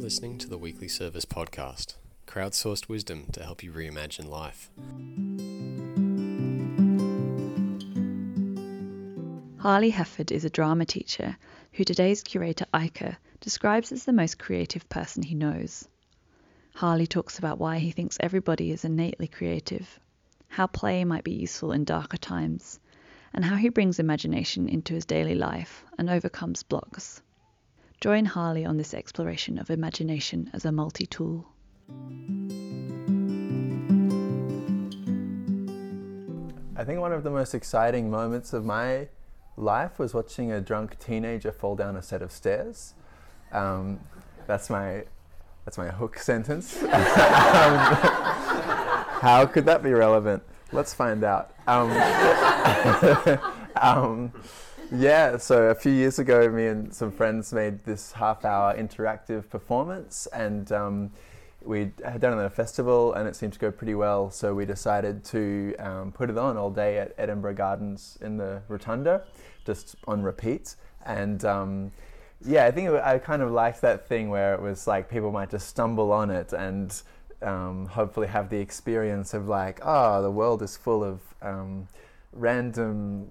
listening to the Weekly Service Podcast, crowdsourced wisdom to help you reimagine life. Harley Hefford is a drama teacher who today's curator Iker describes as the most creative person he knows. Harley talks about why he thinks everybody is innately creative, how play might be useful in darker times, and how he brings imagination into his daily life and overcomes blocks. Join Harley on this exploration of imagination as a multi tool. I think one of the most exciting moments of my life was watching a drunk teenager fall down a set of stairs. Um, that's my that's my hook sentence. um, how could that be relevant? Let's find out. Um, um, yeah, so a few years ago, me and some friends made this half-hour interactive performance, and um, we had done it at a festival, and it seemed to go pretty well. So we decided to um, put it on all day at Edinburgh Gardens in the Rotunda, just on repeat. And um, yeah, I think I kind of liked that thing where it was like people might just stumble on it and um, hopefully have the experience of like, oh, the world is full of um, random,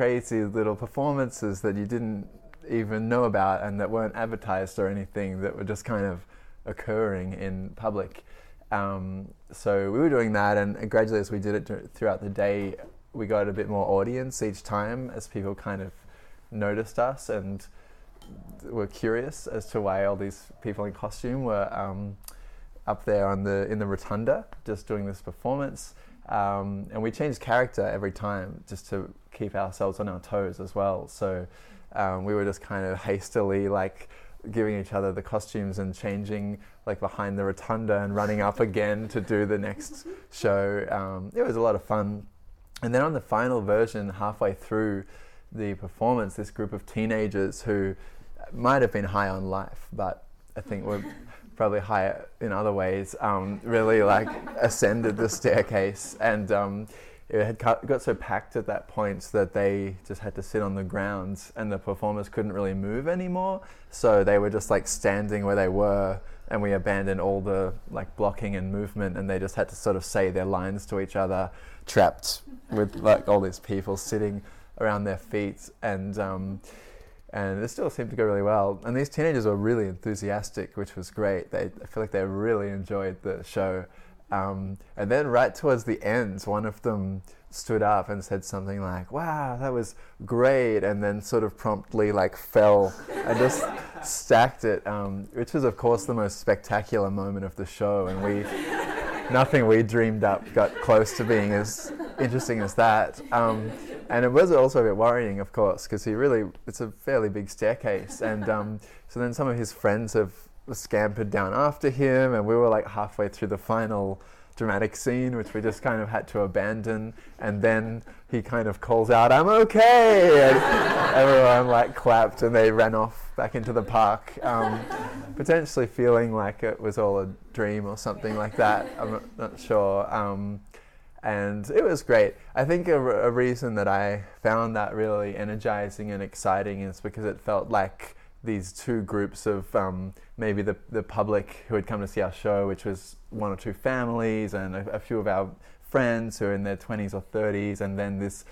crazy little performances that you didn't even know about and that weren't advertised or anything that were just kind of occurring in public. Um, so we were doing that, and gradually, as we did it throughout the day, we got a bit more audience each time as people kind of noticed us and were curious as to why all these people in costume were um, up there on the in the rotunda just doing this performance. Um, and we changed character every time just to keep ourselves on our toes as well. So um, we were just kind of hastily like giving each other the costumes and changing like behind the rotunda and running up again to do the next show. Um, it was a lot of fun. And then on the final version, halfway through the performance, this group of teenagers who might have been high on life, but I think were probably higher in other ways, um, really like ascended the staircase and um, it had got so packed at that point that they just had to sit on the ground and the performers couldn't really move anymore. So they were just like standing where they were and we abandoned all the like blocking and movement and they just had to sort of say their lines to each other trapped with like all these people sitting around their feet and um, and it still seemed to go really well. And these teenagers were really enthusiastic, which was great. They, I feel like they really enjoyed the show. Um, and then right towards the end, one of them stood up and said something like, "Wow, that was great," and then sort of promptly like fell and just stacked it, um, which was of course the most spectacular moment of the show. And we, nothing we dreamed up got close to being as interesting as that. Um, and it was also a bit worrying, of course, because he really, it's a fairly big staircase. And um, so then some of his friends have scampered down after him, and we were like halfway through the final dramatic scene, which we just kind of had to abandon. And then he kind of calls out, I'm okay! And everyone like clapped and they ran off back into the park, um, potentially feeling like it was all a dream or something like that. I'm not, sure. Um, and it was great. I think a, a, reason that I found that really energizing and exciting is because it felt like these two groups of um, maybe the, the public who had come to see our show, which was one or two families and a, a few of our friends who are in their 20s or 30s, and then this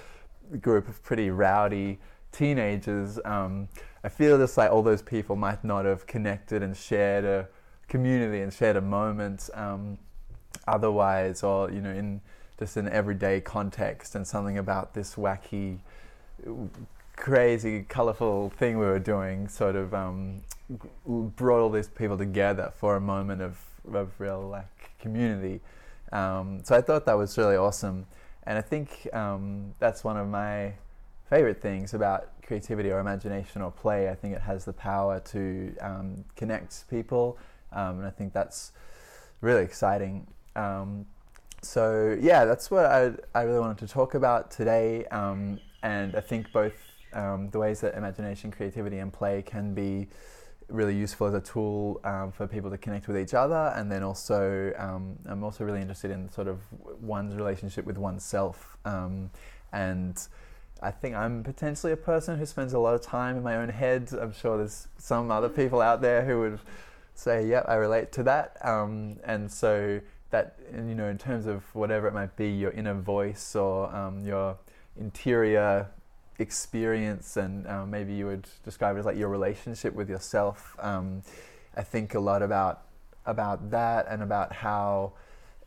group of pretty rowdy teenagers. Um, I feel just like all those people might not have connected and shared a community and shared a moment um, otherwise, or you know, in just an everyday context and something about this wacky, crazy, colorful thing we were doing sort of um, brought all these people together for a moment of, of real like community. Um, so I thought that was really awesome. And I think um, that's one of my favorite things about creativity or imagination or play. I think it has the power to um, connect people. Um, and I think that's really exciting. Um, so yeah, that's what I, I really wanted to talk about today. Um, and I think both um, the ways that imagination, creativity, and play can be really useful as a tool um, for people to connect with each other. And then also, um, I'm also really interested in sort of one's relationship with oneself. Um, and I think I'm potentially a person who spends a lot of time in my own head. I'm sure there's some other people out there who would say, "Yep, I relate to that." Um, and so that, you know, in terms of whatever it might be, your inner voice or um, your interior experience, and um, maybe you would describe it as like your relationship with yourself. Um, I think a lot about about that and about how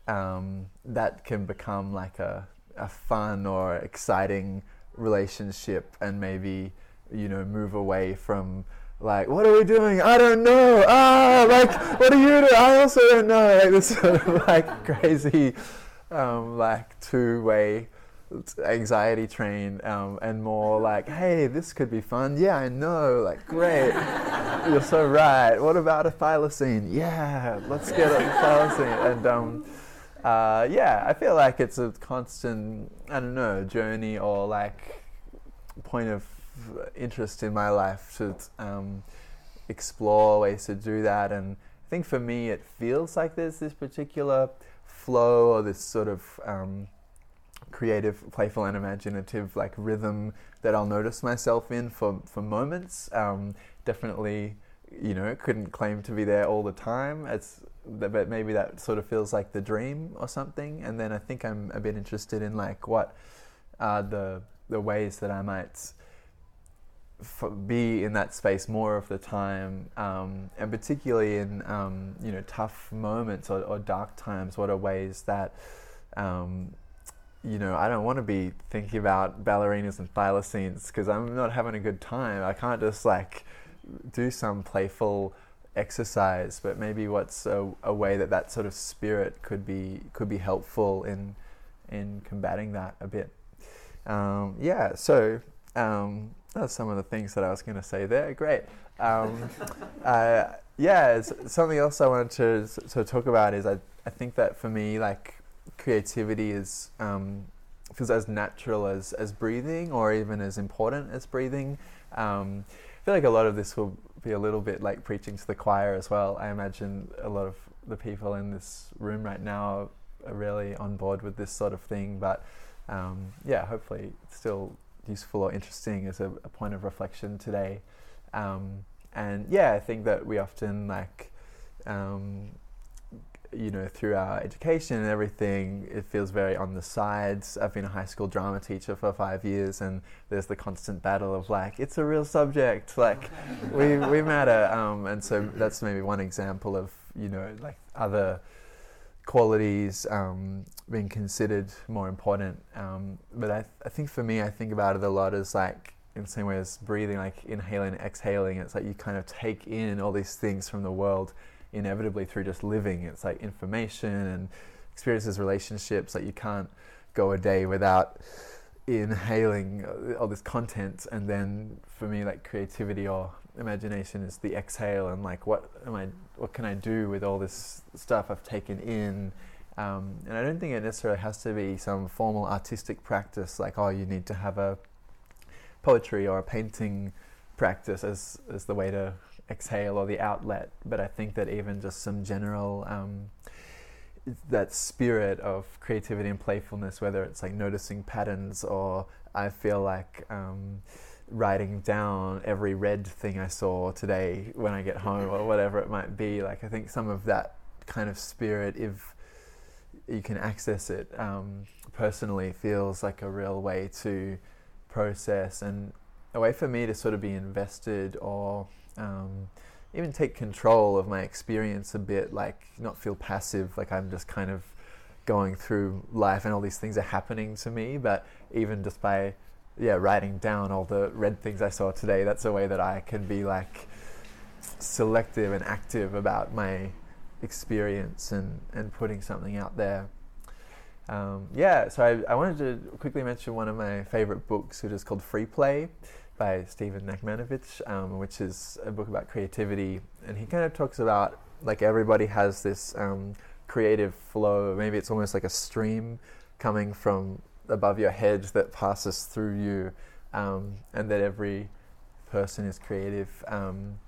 um, that can become like a, a fun or exciting relationship, and maybe you know move away from like, what are we doing? I don't know. Ah, like, what are you doing? I also don't know. Like this sort of like crazy, um, like two-way anxiety train, um, and more like, hey, this could be fun. Yeah, I know. Like, great. You're so right. What about a thylacine? Yeah, let's get a thylacine. And um, uh, yeah, I feel like it's a constant, I don't know, journey or like point of interest in my life to um, explore ways to do that. And I think for me, it feels like there's this particular flow or this sort of um, creative, playful, and imaginative like rhythm that I'll notice myself in for for moments. Um, definitely, you know, couldn't claim to be there all the time. It's but maybe that sort of feels like the dream or something. And then I think I'm a bit interested in like what are the the ways that I might be in that space more of the time, um, and particularly in um, you know tough moments or, or, dark times. What are ways that um, you know I don't want to be thinking about ballerinas and thylacines because I'm not having a good time. I can't just like do some playful exercise, but maybe what's a, a way that that sort of spirit could be could be helpful in in combating that a bit. Um, yeah, so um, that's some of the things that I was going to say there. Great. Um, uh, yeah, something else I wanted to to talk about is I, I think that for me, like creativity is um, feels as natural as, as breathing or even as important as breathing. Um, I feel like a lot of this will be a little bit like preaching to the choir as well. I imagine a lot of the people in this room right now are really on board with this sort of thing, but um, yeah, hopefully still useful or interesting as a, a point of reflection today. Um, and yeah, I think that we often like, um, you know, through our education and everything, it feels very on the sides. I've been a high school drama teacher for five years, and there's the constant battle of like, it's a real subject, like, we we matter. Um, and so that's maybe one example of you know like other qualities um, being considered more important. Um, but I, th- I think for me, I think about it a lot as like in the same way as breathing, like inhaling, exhaling. It's like you kind of take in all these things from the world inevitably through just living. It's like information and experiences, relationships. Like you can't go a day without inhaling all this content. And then for me, like creativity or imagination is the exhale and like what am I what can I do with all this stuff I've taken in? Um, and I don't think it necessarily has to be some formal artistic practice like oh you need to have a poetry or a painting practice as, as the way to exhale or the outlet. But I think that even just some general um, that spirit of creativity and playfulness whether it's like noticing patterns or I feel like um, writing down every red thing I saw today when I get home or whatever it might be. Like I think some of that kind of spirit, if you can access it um, personally, feels like a real way to process and a way for me to sort of be invested or um, even take control of my experience a bit, like not feel passive, like I'm just kind of going through life and all these things are happening to me, but even just by yeah, writing down all the red things I saw today. That's a way that I can be like selective and active about my experience and, and putting something out there. Um, yeah, so I, I, wanted to quickly mention one of my favorite books, which is called Free Play by Stephen Nachmanovitch, um, which is a book about creativity. And he kind of talks about like everybody has this um, creative flow. Maybe it's almost like a stream coming from above your head that passes through you, um, and that every person is creative um,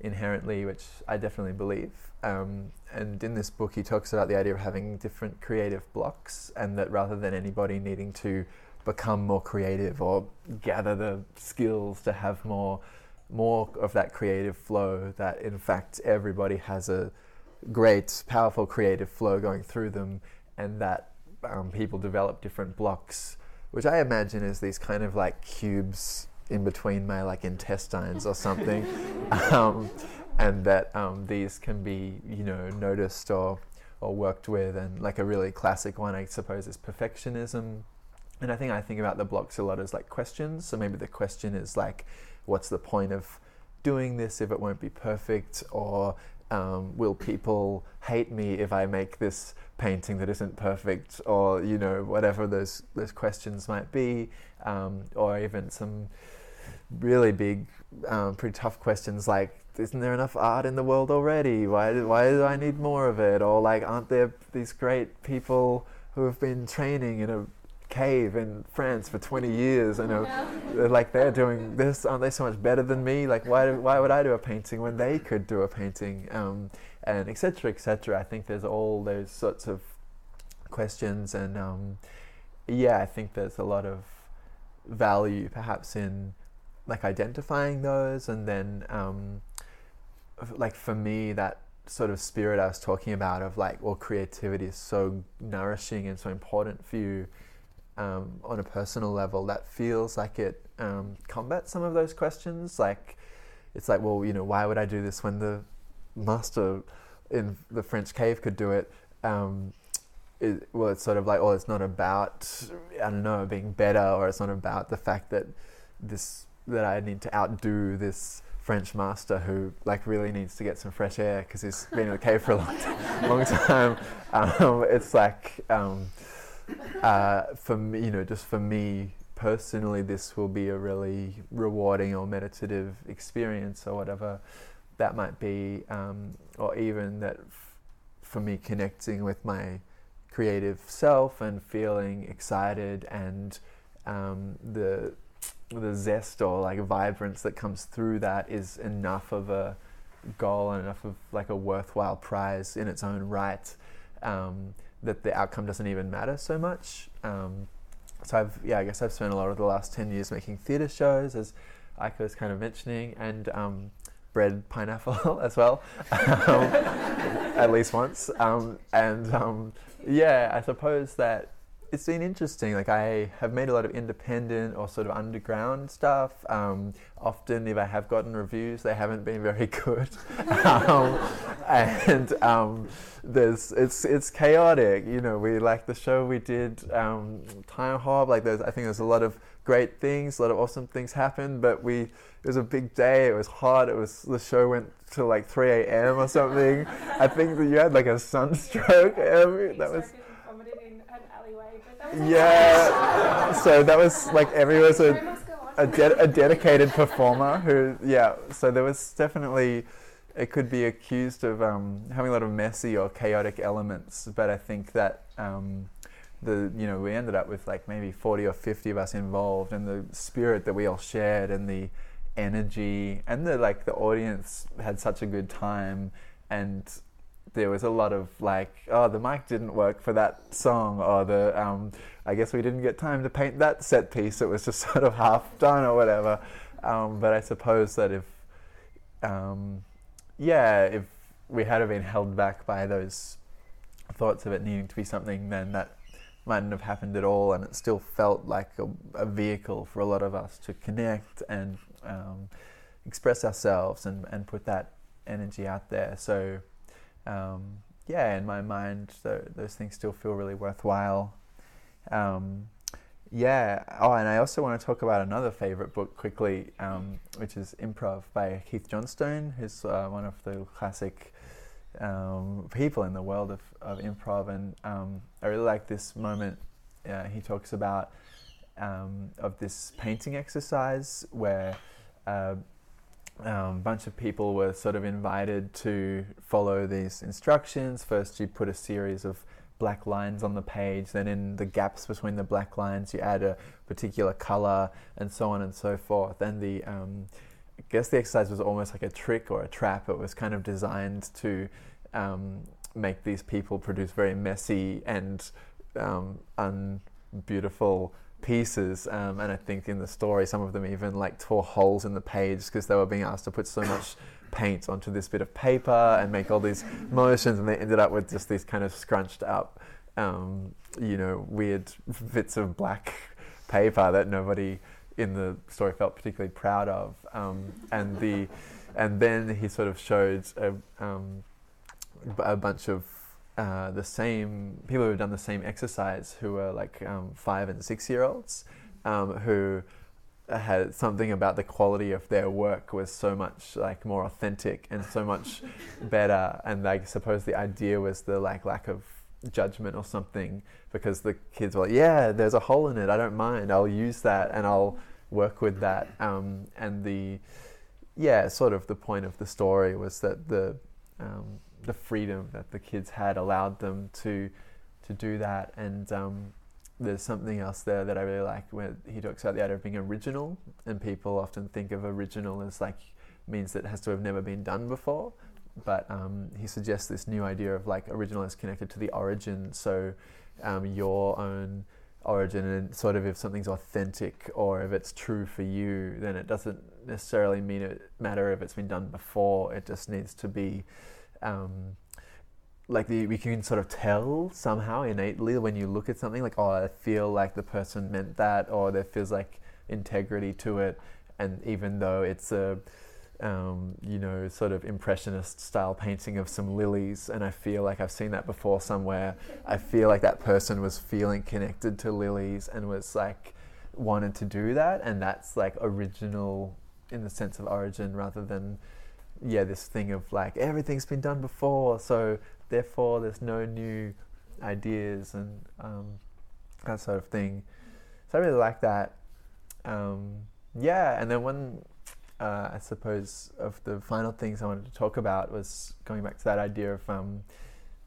inherently, which I definitely believe. Um, and in this book, he talks about the idea of having different creative blocks, and that rather than anybody needing to become more creative or gather the skills to have more more of that creative flow. That in fact everybody has a great, powerful creative flow going through them, and that um, people develop different blocks, which I imagine is these kind of like cubes in between my like intestines or something, um, and that um, these can be you know noticed or or worked with, and like a really classic one I suppose is perfectionism. And I think I think about the blocks a lot as like questions. So maybe the question is like, what's the point of doing this if it won't be perfect? Or um, will people hate me if I make this painting that isn't perfect? Or you know whatever those those questions might be, um, or even some really big, um, pretty tough questions like, isn't there enough art in the world already? Why, do, why do I need more of it? Or like, aren't there these great people who have been training in a cave in France for 20 years and they're like they're doing this aren't they so much better than me? Like why, why would I do a painting when they could do a painting? Um, and etc etc I think there's all those sorts of questions and um, yeah I think there's a lot of value perhaps in like identifying those and then um, like for me that sort of spirit I was talking about of like well creativity is so nourishing and so important for you um, on a personal level that feels like it um, combats some of those questions like it's like well you know why would I do this when the master in the French cave could do it um, it, well, it's sort of like, oh, it's not about, I don't know, being better, or it's not about the fact that this that I need to outdo this French master who like really needs to get some fresh air because he's been in the cave for a long, long time. Um, it's like um, uh, for me, you know, just for me personally, this will be a really rewarding or meditative experience or whatever that might be, um, or even that f- for me connecting with my creative self and feeling excited and um, the the zest or like vibrance that comes through that is enough of a goal and enough of like a worthwhile prize in its own right. Um, that the outcome doesn't even matter so much. Um, so I've yeah I guess I've spent a lot of the last ten years making theatre shows as Aiko was kind of mentioning and um, bread pineapple as well um, at least once um, and um, yeah I suppose that it's been interesting. Like I have made a lot of independent or sort of underground stuff. Um, often, if I have gotten reviews, they haven't been very good, um, and um, there's it's it's chaotic. You know, we like the show we did um, Time Hop. Like there's, I think there's a lot of great things, a lot of awesome things happened, but we it was a big day. It was hot. It was the show went to like 3 a.m. or something. I think that you had like a sunstroke. that was yeah. so that was like every was a a, de- a, dedicated performer who yeah. So there was definitely it could be accused of um, having a lot of messy or chaotic elements, but I think that. Um, the you know we ended up with like maybe 40 or 50 of us involved and the spirit that we all shared and the energy and the like the audience had such a good time and there was a lot of like, oh, the mic didn't work for that song, or the, um, I guess we didn't get time to paint that set piece. It was just sort of half done or whatever. Um, but I suppose that if, um, yeah, if we had been held back by those thoughts of it needing to be something, then that mightn't have happened at all, and it still felt like a, a vehicle for a lot of us to connect and um, express ourselves and, and put that energy out there. So um, yeah, in my mind, those things still feel really worthwhile. Um, yeah. Oh, and I also want to talk about another favorite book quickly, um, which is Improv by Keith Johnstone, who's uh, one of the classic um, people in the world of, of improv. And um, I really like this moment uh, he talks about um, of this painting exercise where uh, um, bunch of people were sort of invited to follow these instructions. First, you put a series of black lines on the page, then in the gaps between the black lines, you add a particular color, and so on and so forth. And the um, I guess the exercise was almost like a trick or a trap. It was kind of designed to um, make these people produce very messy and um, unbeautiful pieces. Um, and I think in the story, some of them even like tore holes in the page because they were being asked to put so much paint onto this bit of paper and make all these motions, and they ended up with just these kind of scrunched up, um, you know, weird bits of black paper that nobody in the story felt particularly proud of. Um, and the and then he sort of showed a, um, a bunch of uh, the same people who have done the same exercise who were like um, five and six year olds um, who had something about the quality of their work was so much like more authentic and so much better. And like, I suppose the idea was the like lack of judgment or something because the kids were like yeah there's a hole in it. I don't mind. I'll use that and I'll work with that. Um, and the yeah sort of the point of the story was that the um, the freedom that the kids had allowed them to to do that and um, there's something else there that I really like where he talks about the idea of being original, and people often think of original as like means that it has to have never been done before. But um, he suggests this new idea of like original is connected to the origin, so um, your own origin, and sort of if something's authentic or if it's true for you, then it doesn't necessarily mean it matter if it's been done before. It just needs to be. Um, like the, we can sort of tell somehow innately when you look at something like oh I feel like the person meant that or there feels like integrity to it. And even though it's a um, you know sort of impressionist style painting of some lilies and I feel like I've seen that before somewhere I feel like that person was feeling connected to lilies and was like wanted to do that. And that's like original in the sense of origin rather than yeah this thing of like everything's been done before so therefore there's no new ideas and um, that sort of thing. So I really like that. Um, yeah, and then one, uh, I suppose, of the final things I wanted to talk about was going back to that idea of um,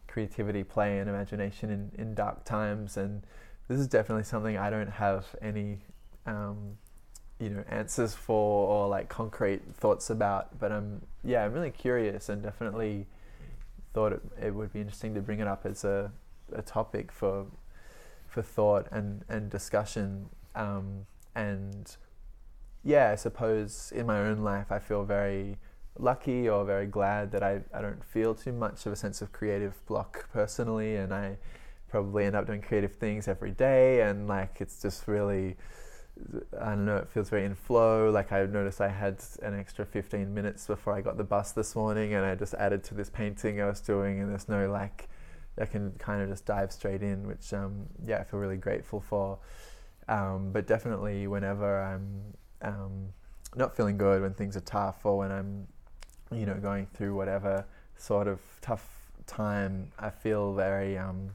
creativity, play, and imagination in, in dark times. And this is definitely something I don't have any, um, you know, answers for or like concrete thoughts about. But I'm, yeah, I'm really curious and definitely thought it, it would be interesting to bring it up as a, a topic for for thought and, and discussion. Um, and yeah, I suppose in my own life, I feel very lucky or very glad that I, I don't feel too much of a sense of creative block personally. And I probably end up doing creative things every day. And like, it's just really I don't know, it feels very in flow. Like I noticed I had an extra 15 minutes before I got the bus this morning and I just added to this painting I was doing and there's no like, I can kind of just dive straight in, which um, yeah, I feel really grateful for. Um, but definitely whenever I'm um, not feeling good, when things are tough or when I'm, you know, going through whatever sort of tough time, I feel very, um,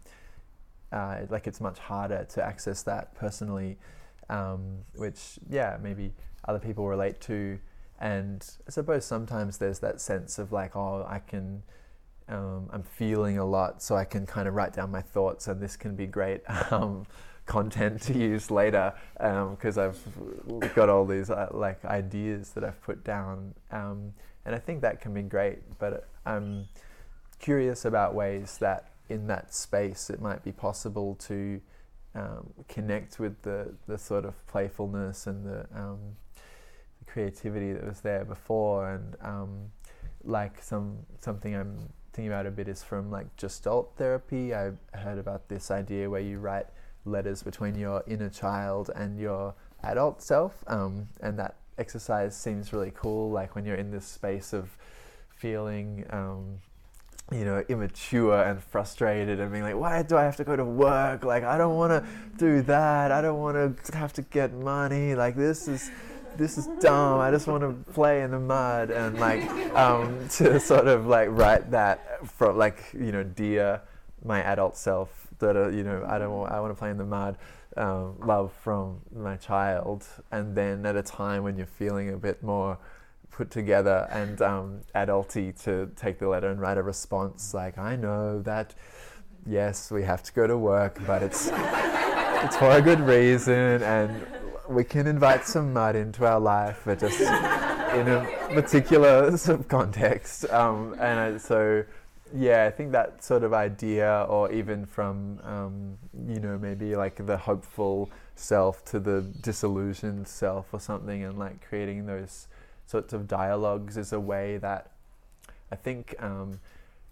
uh, like it's much harder to access that personally um, which yeah maybe other people relate to. And I suppose sometimes there's that sense of like oh I can um, I'm feeling a lot so I can kind of write down my thoughts and this can be great um, content to use later because um, I've got all these uh, like ideas that I've put down um, and I think that can be great but I'm curious about ways that in that space it might be possible to um, connect with the, the sort of playfulness and the, um, the creativity that was there before. And um, like some something I'm thinking about a bit is from like Gestalt therapy. I heard about this idea where you write letters between your inner child and your adult self, um, and that exercise seems really cool. Like when you're in this space of feeling um, you know, immature and frustrated and being like, why do I have to go to work? Like, I don't want to do that. I don't want to have to get money. Like, this is. This is dumb. I just want to play in the mud and like um, to sort of like write that from like you know dear my adult self that uh, you know I don't want I want to play in the mud um, love from my child and then at a time when you're feeling a bit more put together and um, adulty to take the letter and write a response like, I know that, yes, we have to go to work, but it's, it's for a good reason and we can invite some mud into our life, but just in a particular sort of context. Um, and so yeah, I think that sort of idea, or even from um, you know maybe like the hopeful self to the disillusioned self or something, and like creating those sorts of dialogues is a way that I think um,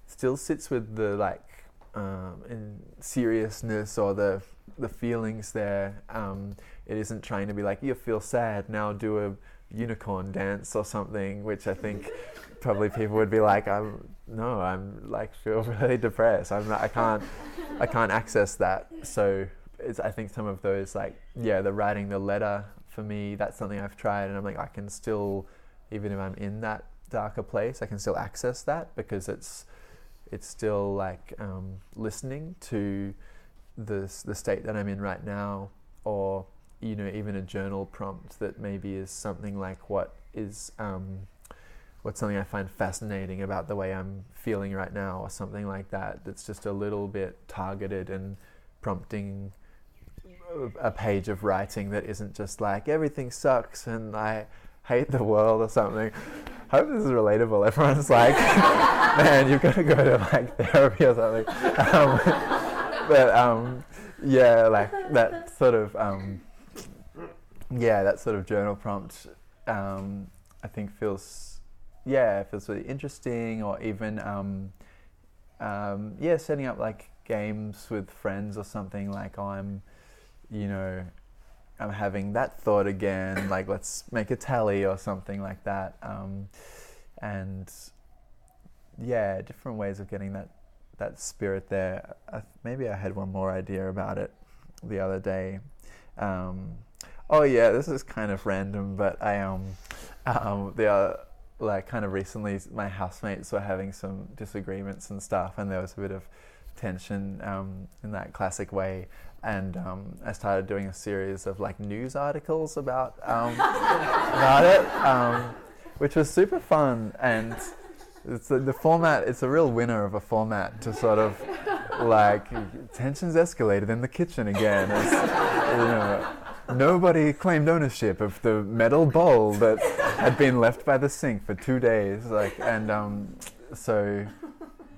still sits with the like um, in seriousness or the the feelings there. Um, it isn't trying to be like you feel sad now do a unicorn dance or something, which I think probably people would be like, I'm no, I'm like feel really depressed. I'm not, I can't I can't access that. So it's I think some of those like yeah the writing the letter for me that's something I've tried and I'm like I can still even if I'm in that darker place I can still access that because it's it's still like um, listening to the the state that I'm in right now or you know even a journal prompt that maybe is something like what is um, what's something I find fascinating about the way I'm feeling right now or something like that that's just a little bit targeted and prompting a page of writing that isn't just like everything sucks and I hate the world or something. I hope this is relatable. Everyone's like, man, you've got to go to like therapy or something. Um, but um, yeah, like that sort of um, yeah, that sort of journal prompt, um, I think feels yeah feels really interesting, or even um, um, yeah, setting up like games with friends or something like I'm you know, I'm having that thought again. Like, let's make a tally or something like that. Um, and yeah, different ways of getting that that spirit there. I, maybe I had one more idea about it the other day. Um, oh yeah, this is kind of random, but I um, um uh, like kind of recently my housemates were having some disagreements and stuff, and there was a bit of tension um, in that classic way and um, I started doing a series of like news articles about um, about it, um, which was super fun. And it's a, the format. It's a real winner of a format to sort of like tensions escalated in the kitchen again. As, you know, nobody claimed ownership of the metal bowl that had been left by the sink for two days. Like, and um, so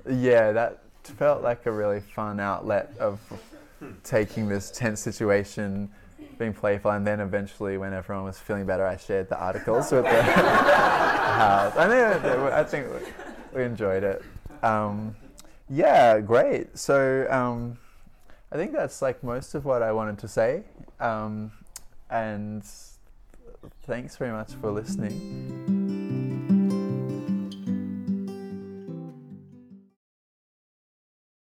yeah, that felt like a really fun outlet of taking this tense situation, being playful, and then eventually, when everyone was feeling better, I shared the articles with the house. I think, I think we enjoyed it. Um, yeah, great. So um, I think that's like most of what I wanted to say. Um, and thanks very much for listening.